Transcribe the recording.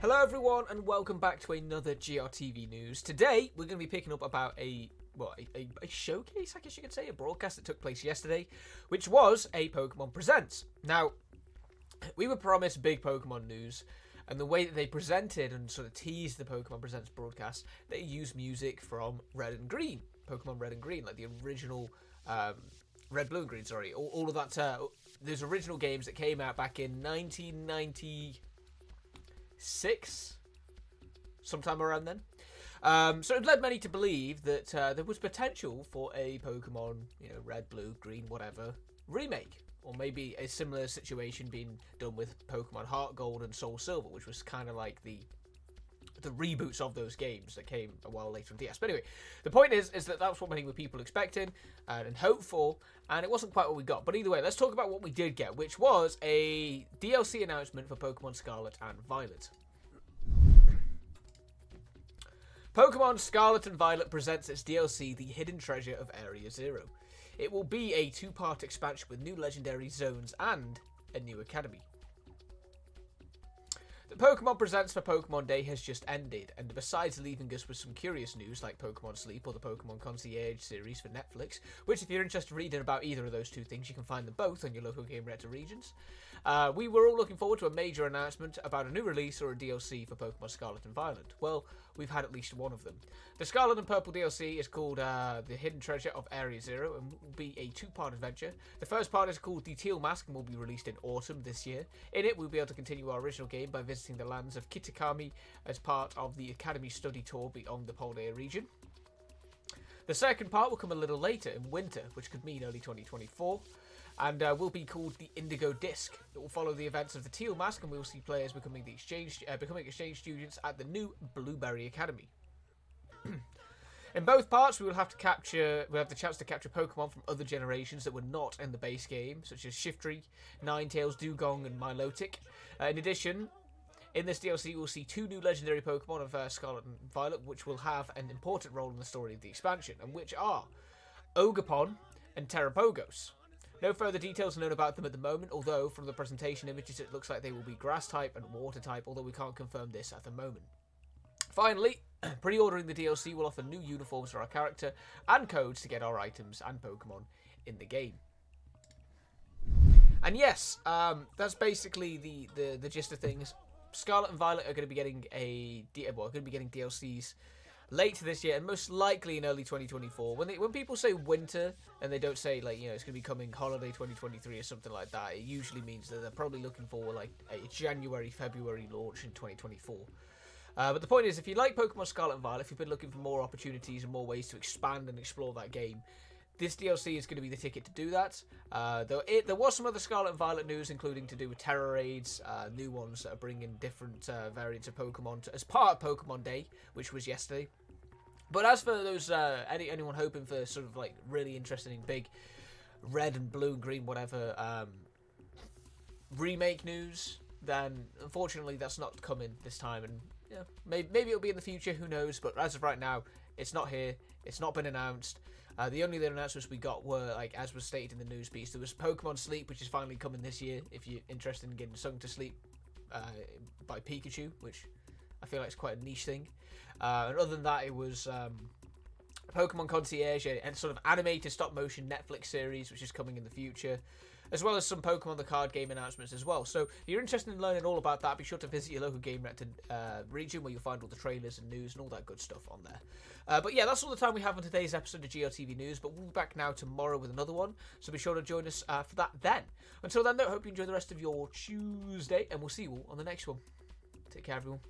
Hello, everyone, and welcome back to another GRTV news. Today, we're going to be picking up about a well, a, a, a showcase, I guess you could say, a broadcast that took place yesterday, which was a Pokemon Presents. Now, we were promised big Pokemon news, and the way that they presented and sort of teased the Pokemon Presents broadcast, they used music from Red and Green, Pokemon Red and Green, like the original um, Red, Blue, and Green. Sorry, all, all of that. Uh, those original games that came out back in 1996, sometime around then. Um, so it led many to believe that uh, there was potential for a Pokemon, you know, Red, Blue, Green, whatever, remake. Or maybe a similar situation being done with Pokemon Heart Gold and Soul Silver, which was kind of like the the reboots of those games that came a while later on DS. But anyway, the point is is that that's what many people expecting uh, and hoped for, and it wasn't quite what we got. But either way, let's talk about what we did get, which was a DLC announcement for Pokemon Scarlet and Violet. Pokemon Scarlet and Violet presents its DLC, The Hidden Treasure of Area Zero. It will be a two part expansion with new legendary zones and a new academy. The Pokemon Presents for Pokemon Day has just ended, and besides leaving us with some curious news like Pokemon Sleep or the Pokemon Concierge series for Netflix, which if you're interested in reading about either of those two things, you can find them both on your local Gamereactor regions, uh, we were all looking forward to a major announcement about a new release or a DLC for Pokemon Scarlet and Violet. Well, we've had at least one of them. The Scarlet and Purple DLC is called uh, The Hidden Treasure of Area Zero and will be a two part adventure. The first part is called The Teal Mask and will be released in autumn this year. In it, we'll be able to continue our original game by visiting the lands of Kitakami as part of the Academy Study Tour beyond the Paldea region. The second part will come a little later in winter, which could mean early 2024 and uh, will be called the Indigo Disc. It will follow the events of the Teal Mask, and we will see players becoming the exchange uh, becoming exchange students at the new Blueberry Academy. in both parts, we will have to capture we have the chance to capture Pokemon from other generations that were not in the base game, such as Shiftry, Ninetales, Dewgong, and Milotic. Uh, in addition, in this DLC, we'll see two new legendary Pokemon of uh, Scarlet and Violet, which will have an important role in the story of the expansion, and which are Ogerpon and Terapagos. No further details are known about them at the moment, although from the presentation images it looks like they will be grass type and water type, although we can't confirm this at the moment. Finally, pre ordering the DLC will offer new uniforms for our character and codes to get our items and Pokemon in the game. And yes, um, that's basically the, the, the gist of things. Scarlet and Violet are going to be getting a well, going to be getting DLCs later this year and most likely in early 2024. When they, when people say winter and they don't say like you know it's going to be coming holiday 2023 or something like that, it usually means that they're probably looking for like a January February launch in 2024. Uh, but the point is, if you like Pokemon Scarlet and Violet, if you've been looking for more opportunities and more ways to expand and explore that game, this DLC is going to be the ticket to do that. Uh, though it, there was some other Scarlet and Violet news, including to do with Tera Raids, uh, new ones that are bringing different uh, variants of Pokemon to, as part of Pokemon Day, which was yesterday. But as for those uh, any anyone hoping for sort of like really interesting big red and blue and green whatever um, remake news, then unfortunately that's not coming this time. And yeah, maybe maybe it'll be in the future. Who knows? But as of right now, it's not here. It's not been announced. Uh, the only other announcements we got were, like, as was stated in the news piece, there was Pokemon Sleep, which is finally coming this year. If you're interested in getting sung to sleep uh, by Pikachu, which I feel like it's quite a niche thing. Uh, and other than that, it was um, Pokemon Concierge and sort of animated stop motion Netflix series, which is coming in the future, as well as some Pokemon the card game announcements as well. So if you're interested in learning all about that, be sure to visit your local Gamereactor uh, region where you'll find all the trailers and news and all that good stuff on there. Uh, but yeah, that's all the time we have on today's episode of GRTV News, but we'll be back now tomorrow with another one, so be sure to join us uh, for that then. Until then, though, hope you enjoy the rest of your Tuesday, and we'll see you all on the next one. Take care, everyone.